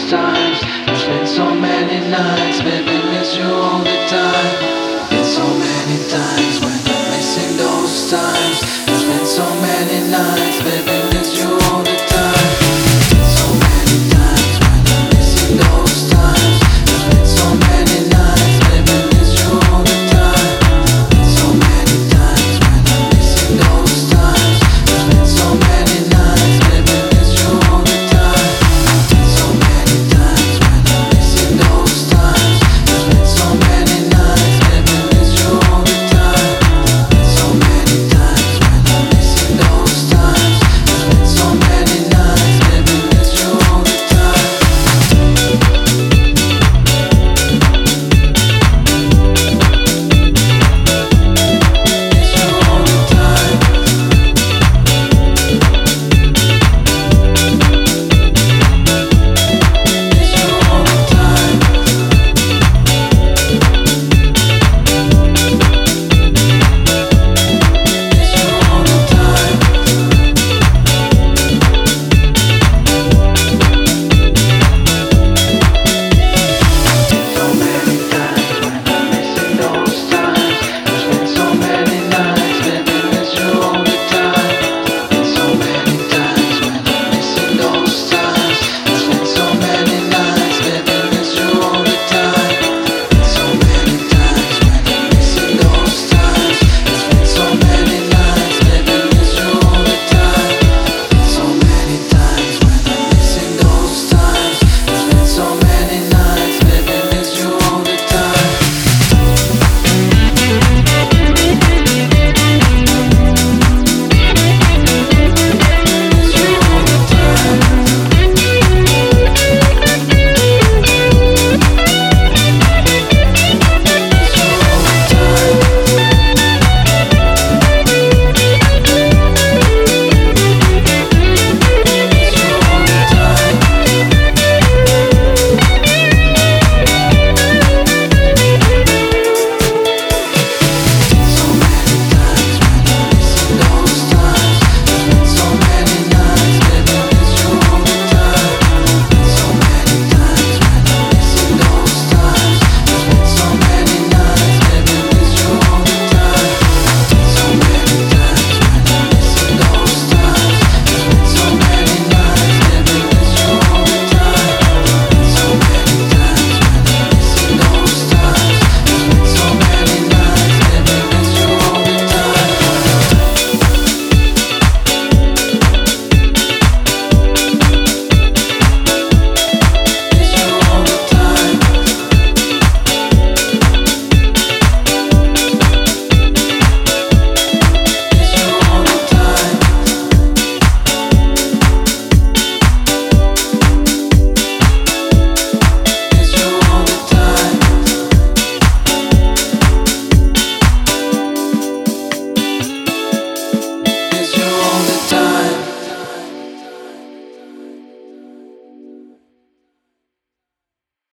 past times I spent so many nights Baby, miss you all the time. It's so many times when I'm missing those times.